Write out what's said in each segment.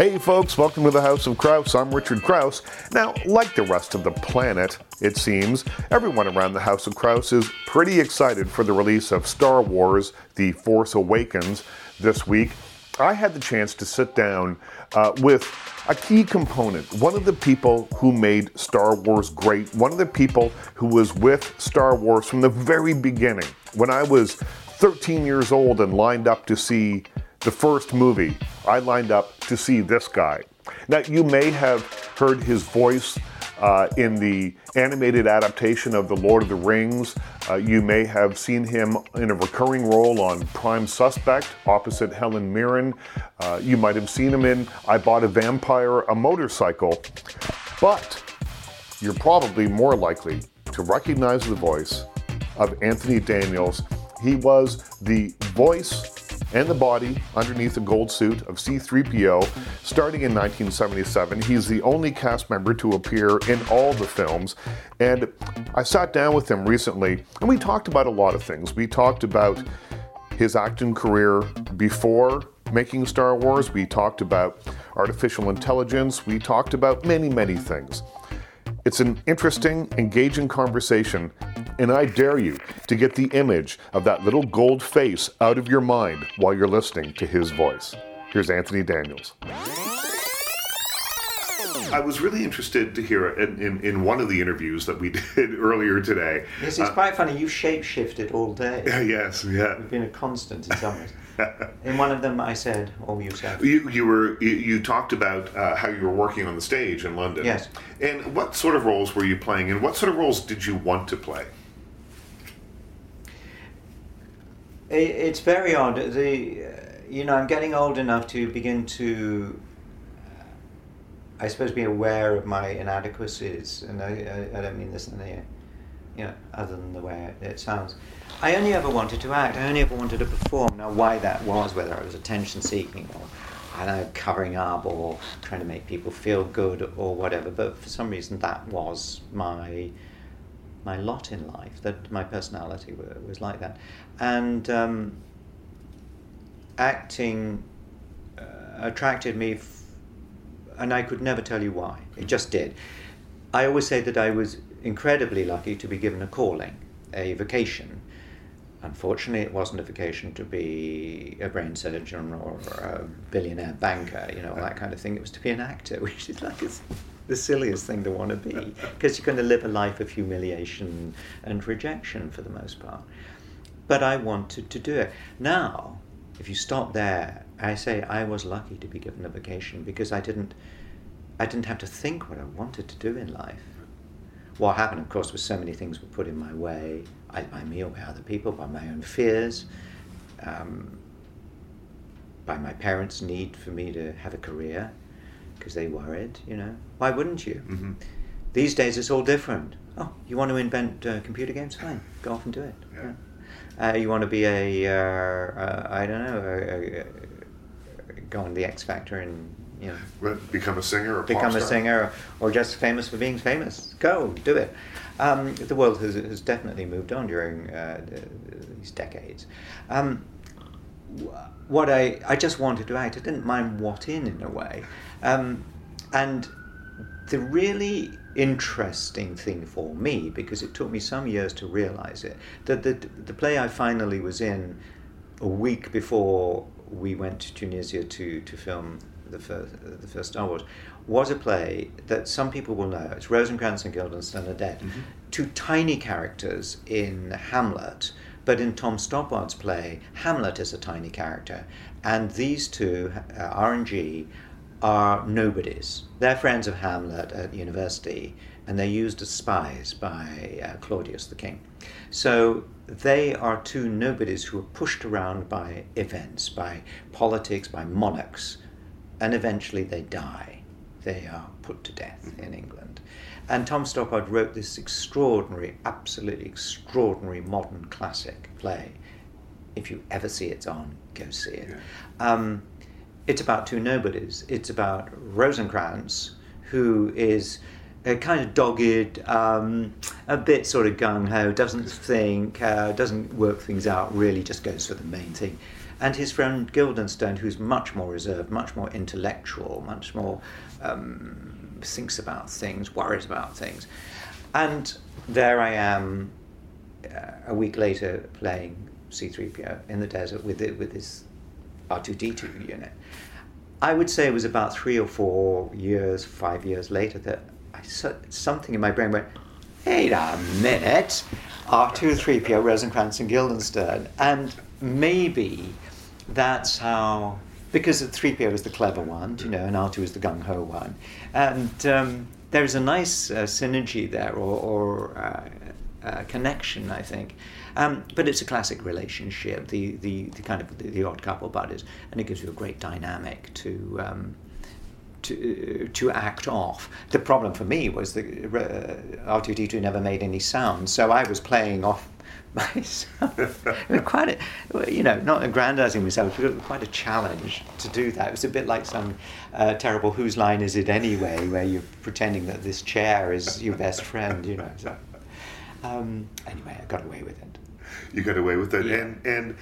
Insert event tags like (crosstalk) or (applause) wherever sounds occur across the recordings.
Hey folks, welcome to the House of Kraus. I'm Richard Kraus. Now, like the rest of the planet, it seems, everyone around the House of Kraus is pretty excited for the release of Star Wars The Force Awakens this week. I had the chance to sit down uh, with a key component, one of the people who made Star Wars great, one of the people who was with Star Wars from the very beginning. When I was 13 years old and lined up to see the first movie, I lined up to see this guy. Now, you may have heard his voice uh, in the animated adaptation of The Lord of the Rings. Uh, you may have seen him in a recurring role on Prime Suspect opposite Helen Mirren. Uh, you might have seen him in I Bought a Vampire, a Motorcycle. But you're probably more likely to recognize the voice of Anthony Daniels. He was the voice and the body underneath the gold suit of C3PO starting in 1977. He's the only cast member to appear in all the films. And I sat down with him recently and we talked about a lot of things. We talked about his acting career before making Star Wars, we talked about artificial intelligence, we talked about many, many things. It's an interesting, engaging conversation, and I dare you to get the image of that little gold face out of your mind while you're listening to his voice. Here's Anthony Daniels. I was really interested to hear in, in, in, one of the interviews that we (laughs) did earlier today. Yes, it's uh, quite funny. You shape shifted all day. (laughs) yes, yeah. You've been a constant in some ways. (laughs) in one of them, I said, "Oh, you said. You, you were you, you talked about uh, how you were working on the stage in London. Yes. And what sort of roles were you playing, and what sort of roles did you want to play? It's very odd. The you know, I'm getting old enough to begin to I suppose be aware of my inadequacies, and I, I, I don't mean this in the, you know, other than the way it, it sounds. I only ever wanted to act. I only ever wanted to perform. Now, why that was, whether I was attention seeking or I don't know, covering up or trying to make people feel good or whatever, but for some reason that was my my lot in life. That my personality was like that, and um, acting uh, attracted me. F- and I could never tell you why. It just did. I always say that I was incredibly lucky to be given a calling, a vocation. Unfortunately, it wasn't a vocation to be a brain surgeon or a billionaire banker, you know, that kind of thing. It was to be an actor, (laughs) which is like the silliest thing to want to be, because you're going to live a life of humiliation and rejection for the most part. But I wanted to do it. Now, if you stop there, I say I was lucky to be given a vocation because I didn't, I didn't have to think what I wanted to do in life. What happened, of course, was so many things were put in my way, by me or by other people, by my own fears, um, by my parents' need for me to have a career, because they worried, you know. Why wouldn't you? Mm-hmm. These days it's all different. Oh, you want to invent uh, computer games? Fine, go off and do it. Yeah. Yeah. Uh, you want to be a, uh, uh, I don't know, go on the X Factor and you know become a singer or become a singer or just famous for being famous. Go do it. Um, the world has, has definitely moved on during uh, these decades. Um, what I I just wanted to act. I didn't mind what in in a way, um, and the really interesting thing for me, because it took me some years to realize it, that the, the play I finally was in a week before we went to Tunisia to, to film the first, the first Star Wars, was a play that some people will know. It's Rosencrantz and Guildenstern are dead. Mm-hmm. Two tiny characters in Hamlet, but in Tom Stoppard's play, Hamlet is a tiny character. And these two, uh, R and G, are nobodies. They're friends of Hamlet at university, and they're used as spies by uh, Claudius the king. So they are two nobodies who are pushed around by events, by politics, by monarchs, and eventually they die. They are put to death in England. And Tom Stoppard wrote this extraordinary, absolutely extraordinary modern classic play. If you ever see it on, go see it. Yeah. Um, it's about two nobodies. It's about Rosencrantz, who is a kind of dogged, um, a bit sort of gung ho, doesn't think, uh, doesn't work things out, really just goes for the main thing. And his friend Guildenstern, who's much more reserved, much more intellectual, much more um, thinks about things, worries about things. And there I am uh, a week later playing C3PO in the desert with, it, with this R2D2 unit. I would say it was about three or four years, five years later that I something in my brain went, wait a minute, R2-3PO, Rosencrantz and Guildenstern, and maybe that's how, because 3PO is the clever one, you know, and R2 is the gung-ho one, and um, there's a nice uh, synergy there, or, or uh, uh, connection, I think. Um, but it's a classic relationship, the, the, the kind of the, the, odd couple buddies, and it gives you a great dynamic to um, to to act off. The problem for me was that uh, R2D2 never made any sound, so I was playing off myself. quite a, you know, not aggrandizing myself, but quite a challenge to do that. It was a bit like some uh, terrible "Whose Line Is It Anyway," where you're pretending that this chair is your best friend, you know. So, um, anyway, I got away with it. You got away with it, yeah. and and.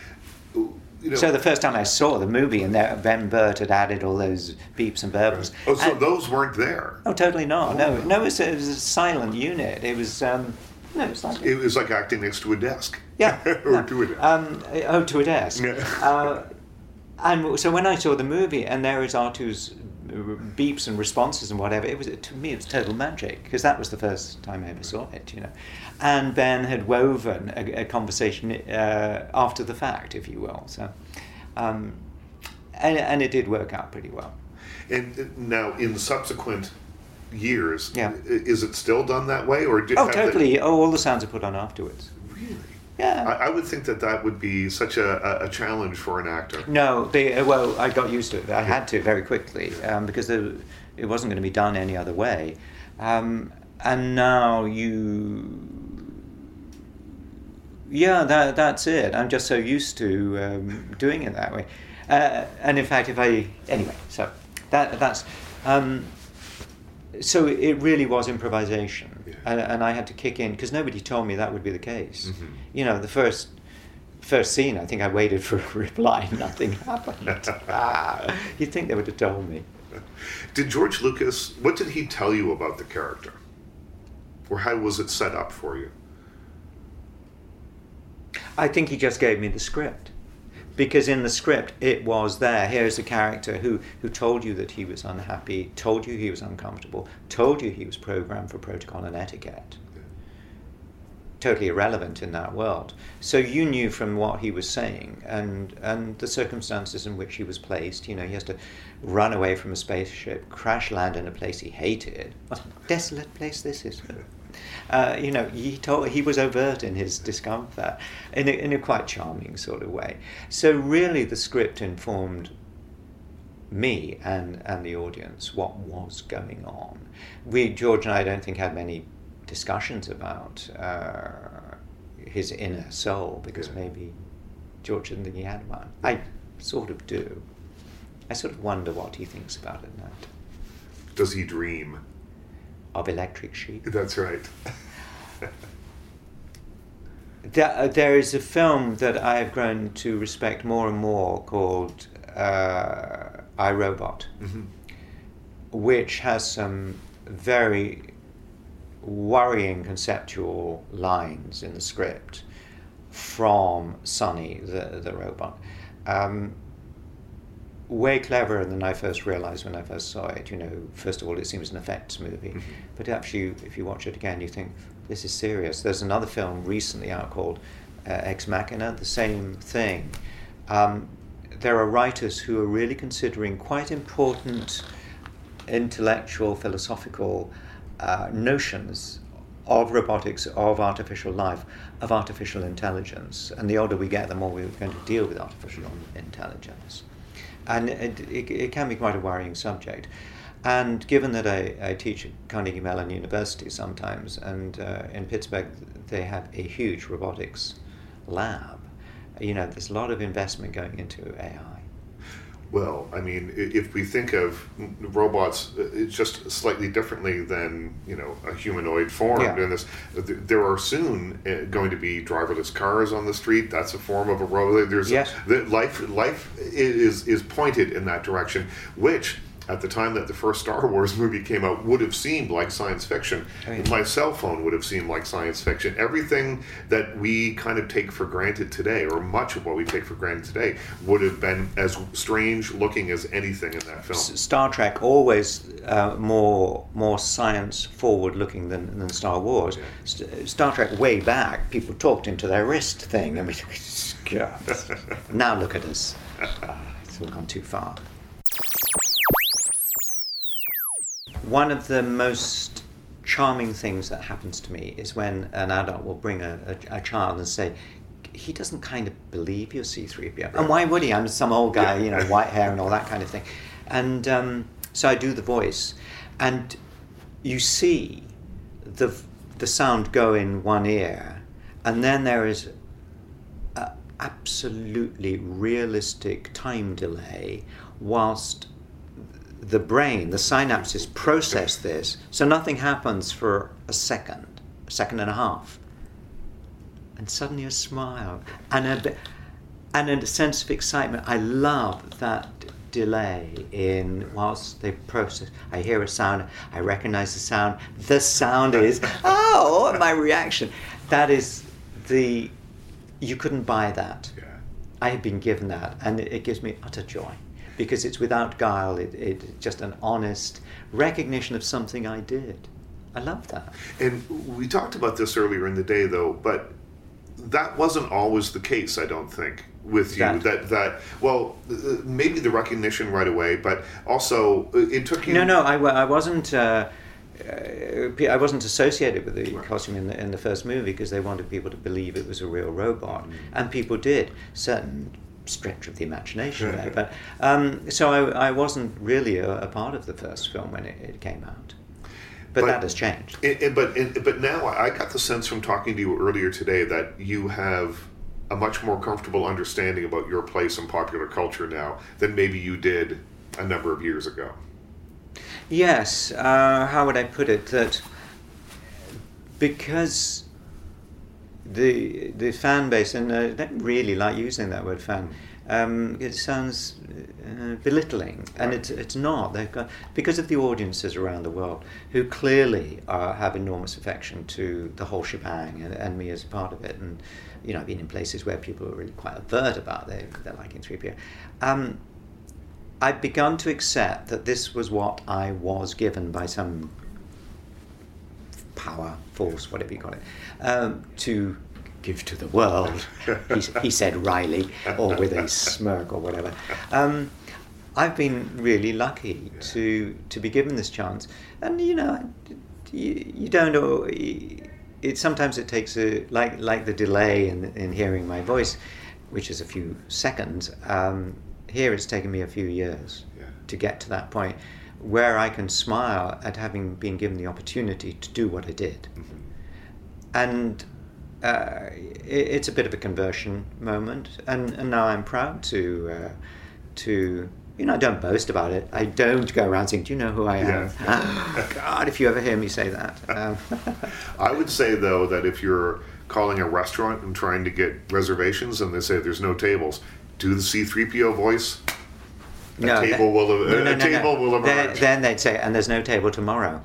You know, so the first time I saw the movie, and there, Ben Burtt had added all those beeps and burbles. Oh, so and, those weren't there? Oh, totally not. Oh. No, no, it was, a, it was, a, silent unit. It was. Um, no, it was like it was like acting next to a desk. Yeah, (laughs) or no. to a desk. Um, oh, to a desk. Yeah. Uh, and so when I saw the movie, and there is R2's beeps and responses and whatever, it was to me it was total magic because that was the first time I ever saw it, you know. And Ben had woven a, a conversation uh, after the fact, if you will. So, um, and, and it did work out pretty well. And now, in subsequent years, yeah. is it still done that way, or do, oh, totally? The... Oh, all the sounds are put on afterwards. Really? Yeah. I, I, would think that that would be such a, a challenge for an actor. No, they, uh, well, I got used to it. I had to very quickly um, because the, it wasn't going to be done any other way. Um, and now you. Yeah, that, that's it. I'm just so used to um, doing it that way. Uh, and in fact, if I. Anyway, so that, that's. Um, so it really was improvisation, yeah. and, and, I had to kick in because nobody told me that would be the case. Mm-hmm. You know, the first first scene, I think I waited for a reply, (laughs) nothing happened. ah, you'd think they would have told me. (laughs) Did George Lucas? What did he tell you about the character, or how was it set up for you? I think he just gave me the script because in the script it was there. Here's a character who, who told you that he was unhappy, told you he was uncomfortable, told you he was programmed for protocol and etiquette. Totally irrelevant in that world. So you knew from what he was saying and, and the circumstances in which he was placed. You know, he has to run away from a spaceship, crash land in a place he hated. What a desolate place this is. Uh, you know, he told he was overt in his discomfort in a, in a quite charming sort of way. So really, the script informed me and and the audience what was going on. We George and I don't think had many discussions about uh, his inner soul because maybe George didn't think he had one. I sort of do. I sort of wonder what he thinks about it now. Does he dream? Of electric sheep. That's right. (laughs) there, there is a film that I have grown to respect more and more called uh, I, Robot, mm-hmm. which has some very worrying conceptual lines in the script from Sonny, the, the robot. Um, way cleverer than I first realized when I first saw it. You know, first of all, it seems an effects movie, mm-hmm. but actually, if you watch it again, you think this is serious. There's another film recently out called uh, Ex Machina, the same thing. Um, there are writers who are really considering quite important intellectual, philosophical uh, notions of robotics, of artificial life, of artificial intelligence. And the older we get, the more we're going to deal with artificial intelligence and it, it, it, can be quite a worrying subject. And given that I, I teach at Carnegie Mellon University sometimes, and uh, in Pittsburgh they have a huge robotics lab, you know, there's a lot of investment going into AI. Well, I mean, if we think of robots uh, just slightly differently than you know a humanoid form, Yeah. and this there are soon uh, going to be driverless cars on the street. That's a form of a robot. There's Yes. the life life is is pointed in that direction, which. At the time that the first Star Wars movie came out, would have seemed like science fiction. Oh, yeah. My cell phone would have seemed like science fiction. Everything that we kind of take for granted today, or much of what we take for granted today, would have been as strange looking as anything in that film. Star Trek always uh, more more science forward looking than, than Star Wars. St- Star Trek way back, people talked into their wrist thing, and (laughs) we (laughs) now look at us. Ah, it's all gone too far. One of the most charming things that happens to me is when an adult will bring a, a, a child and say, he doesn't kind of believe you're C3PO. And why would he? I'm some old guy, you know, white hair and all that kind of thing. And um, so I do the voice. And you see the, the sound go in one ear, and then there is absolutely realistic time delay whilst the brain, the synapses process this, so nothing happens for a second, a second and a half. And suddenly a smile and a, and a sense of excitement. I love that delay in whilst they process. I hear a sound, I recognize the sound. The sound is, (laughs) oh, my reaction. That is the, you couldn't buy that. Yeah. I have been given that, and it, it gives me utter joy because it's without guile. It, it's just an honest recognition of something I did. I love that. And we talked about this earlier in the day, though, but that wasn't always the case. I don't think with you That- that that, well maybe the recognition right away, but also uh, it took you. No, no, I, I wasn't. Uh, uh, I wasn't associated with the costume in the in the first movie because they wanted people to believe it was a real robot, and people did. Certain stretch of the imagination there, (laughs) but um, so I, I wasn't really a, a part of the first film when it, it came out. But, But- that has changed. It, it- but it, but now I got the sense from talking to you earlier today that you have a much more comfortable understanding about your place in popular culture now than maybe you did a number of years ago. Yes, uh, how would I put it? That because the the fan base, and I don't really like using that word fan. Um, it sounds uh, belittling, and it's it's not. They've got because of the audiences around the world who clearly are, have enormous affection to the whole shebang, and, and me as part of it. And you know, I've been in places where people are really quite overt about their their liking three PO. Um, I've begun to accept that this was what I was given by some power, force, whatever you call it, um, to give to the world. (laughs) he, he said wryly, or with a smirk or whatever. Um, I've been really lucky to to be given this chance, and you know, you, you don't know. It sometimes it takes a like like the delay in in hearing my voice, which is a few seconds. Um, here it's taken me a few years Yeah. to get to that point where I can smile at having been given the opportunity to do what I did. And uh, it, it's a bit of a conversion moment, and, and now I'm proud to uh, to you know I don't boast about it. I don't go around saying, "Do you know who I am?" (laughs) God, if you ever hear me say that. (laughs) Um, (laughs) I would say though that if you're calling a restaurant and trying to get reservations and they say there's no tables, do the C3PO voice. A no, table that- will no, no, a no, table no. will Then, emerge. then they'd say, "And there's no table tomorrow."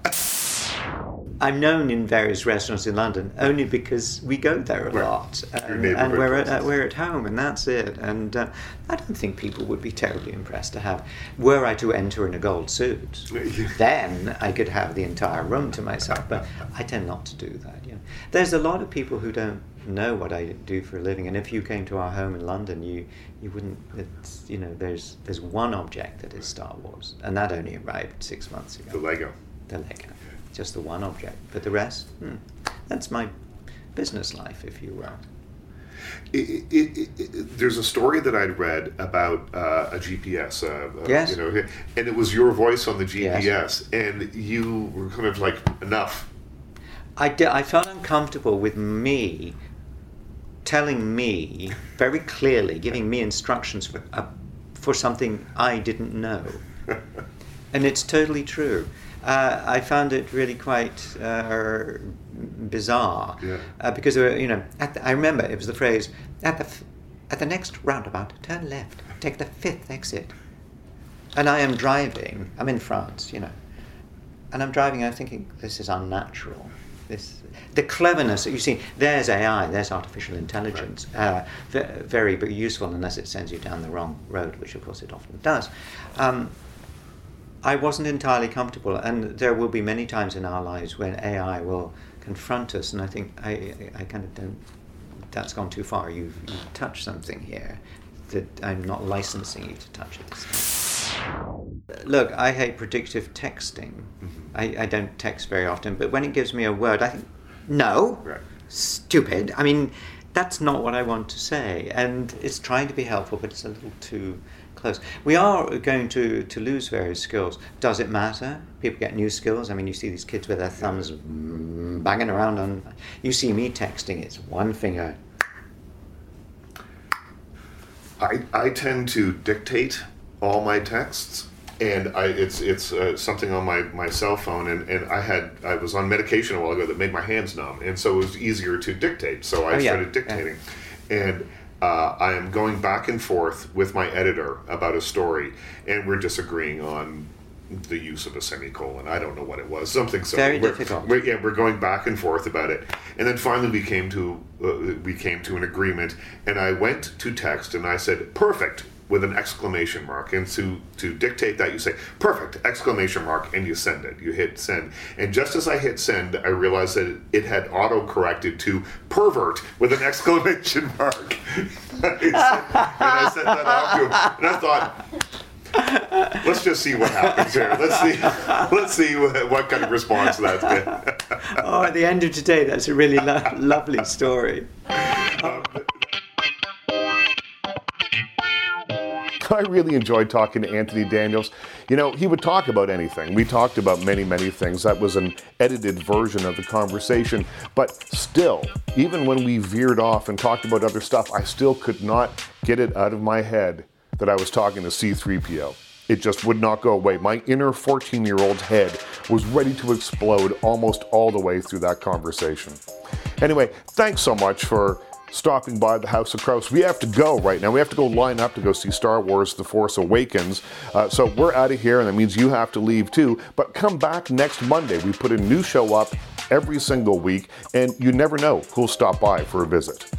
I'm known in various restaurants in London only because we go there a Right. lot, Your and, we're at, places. we're at home, and that's it. And uh, I don't think people would be terribly impressed to have. Were I to enter in a gold suit, (laughs) then I could have the entire room to myself. But I tend not to do that. You know, there's a lot of people who don't know what I do for a living, and if you came to our home in London, you you wouldn't. It's, you know, there's there's one object that is Star Wars, and that only arrived six months ago the Lego. the Lego. Just the one object. But the rest, hmm, that's my business life, if you will. It, it, it, there's a story that I'd read about uh, a GPS. Uh, uh, Yes. You know, and it was your voice on the GPS, Yes. and you were kind of like enough. I, di- I felt uncomfortable with me telling me very clearly, giving me instructions for, uh, for something I didn't know. (laughs) and it's totally true. Uh, I found it really quite uh, bizarre Yeah. uh, because there were, you know, at the, I remember it was the phrase at the f- at the next roundabout, turn left, take the fifth exit. And I am driving. I'm in France, you know, and I'm driving. and I'm thinking this is unnatural. This the cleverness that you see. There's AI. There's artificial intelligence. Uh, ve- very, useful unless it sends you down the wrong road, which of course it often does. Um, I wasn't entirely comfortable, and there will be many times in our lives when AI will confront us, and I think I, I, I kind of don't. That's gone too far. You've, you've touched something here that I'm not licensing you to touch at this time. Look, I hate predictive texting. Mm-hmm. I, I don't text very often, but when it gives me a word, I think, no, Right. stupid. I mean, that's not what I want to say, and it's trying to be helpful, but it's a little too close. We are going to, to lose various skills. Does it matter? People get new skills. I mean, you see these kids with their thumbs banging around on. You see me texting, it's one finger. I, I tend to dictate all my texts and I, it's it's uh, something on my, my cell phone and, and I had I was on medication a while ago that made my hands numb and so it was easier to dictate so I Oh, yeah, started yeah. dictating and uh, I am going back and forth with my editor about a story and we're disagreeing on the use of a semicolon I don't know what it was something so Very we're- difficult. we're- yeah, we're going back and forth about it, and then finally we came to uh, we came to an agreement, and I went to text and I said perfect with an exclamation mark, and to to dictate that you say perfect exclamation mark and you send it. You hit send, and just as I hit send, I realized that it had auto corrected to pervert with an (laughs) exclamation mark, (laughs) and I sent that off to him, and I thought. Let's just see what happens here. Let's see. (laughs) Let's see what, what kind of response that's get. Oh, at the end of today, that's a really lo- lovely story. Um, I really enjoyed talking to Anthony Daniels. You know, he would talk about anything. We talked about many, many things. That was an edited version of the conversation. But still, even when we veered off and talked about other stuff, I still could not get it out of my head that I was talking to C3PO. It just would not go away. My inner 14 year old head was ready to explode almost all the way through that conversation. Anyway, thanks so much for stopping by the House of Kraus. We have to go right now. We have to go line up to go see Star Wars The Force Awakens. Uh, so we're out of here, and that means you have to leave too. But come back next Monday. We put a new show up every single week, and you never know who'll stop by for a visit.